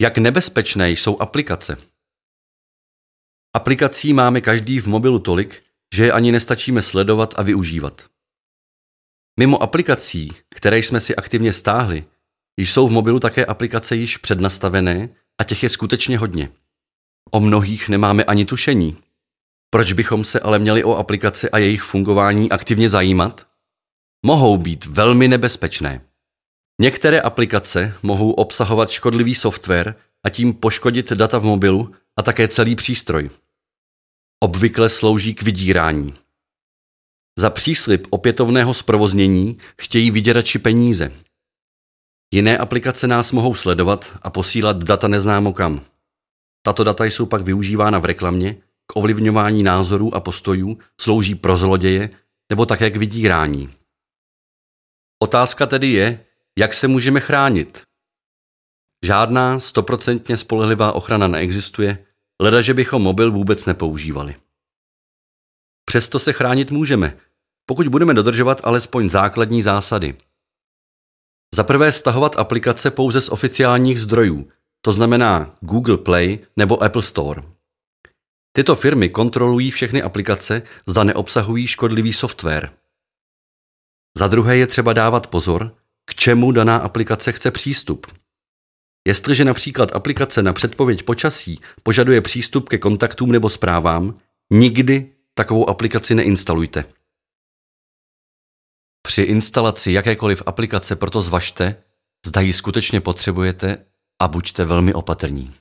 Jak nebezpečné jsou aplikace? Aplikací máme každý v mobilu tolik, že je ani nestačíme sledovat a využívat. Mimo aplikací, které jsme si aktivně stáhli, jsou v mobilu také aplikace již přednastavené a těch je skutečně hodně. O mnohých nemáme ani tušení. Proč bychom se ale měli o aplikace a jejich fungování aktivně zajímat? Mohou být velmi nebezpečné. Některé aplikace mohou obsahovat škodlivý software a tím poškodit data v mobilu a také celý přístroj. Obvykle slouží k vydírání. Za příslip opětovného zprovoznění chtějí vyděrači peníze. Jiné aplikace nás mohou sledovat a posílat data neznámo kam. Tato data jsou pak využívána v reklamě, k ovlivňování názorů a postojů, slouží pro zloděje nebo také k vydírání. Otázka tedy je, jak se můžeme chránit? Žádná stoprocentně spolehlivá ochrana neexistuje, leda, že bychom mobil vůbec nepoužívali. Přesto se chránit můžeme, pokud budeme dodržovat alespoň základní zásady. Za prvé stahovat aplikace pouze z oficiálních zdrojů, to znamená Google Play nebo Apple Store. Tyto firmy kontrolují všechny aplikace, zda neobsahují škodlivý software. Za druhé je třeba dávat pozor, k čemu daná aplikace chce přístup. Jestliže například aplikace na předpověď počasí požaduje přístup ke kontaktům nebo zprávám, nikdy takovou aplikaci neinstalujte. Při instalaci jakékoliv aplikace proto zvažte, zda ji skutečně potřebujete a buďte velmi opatrní.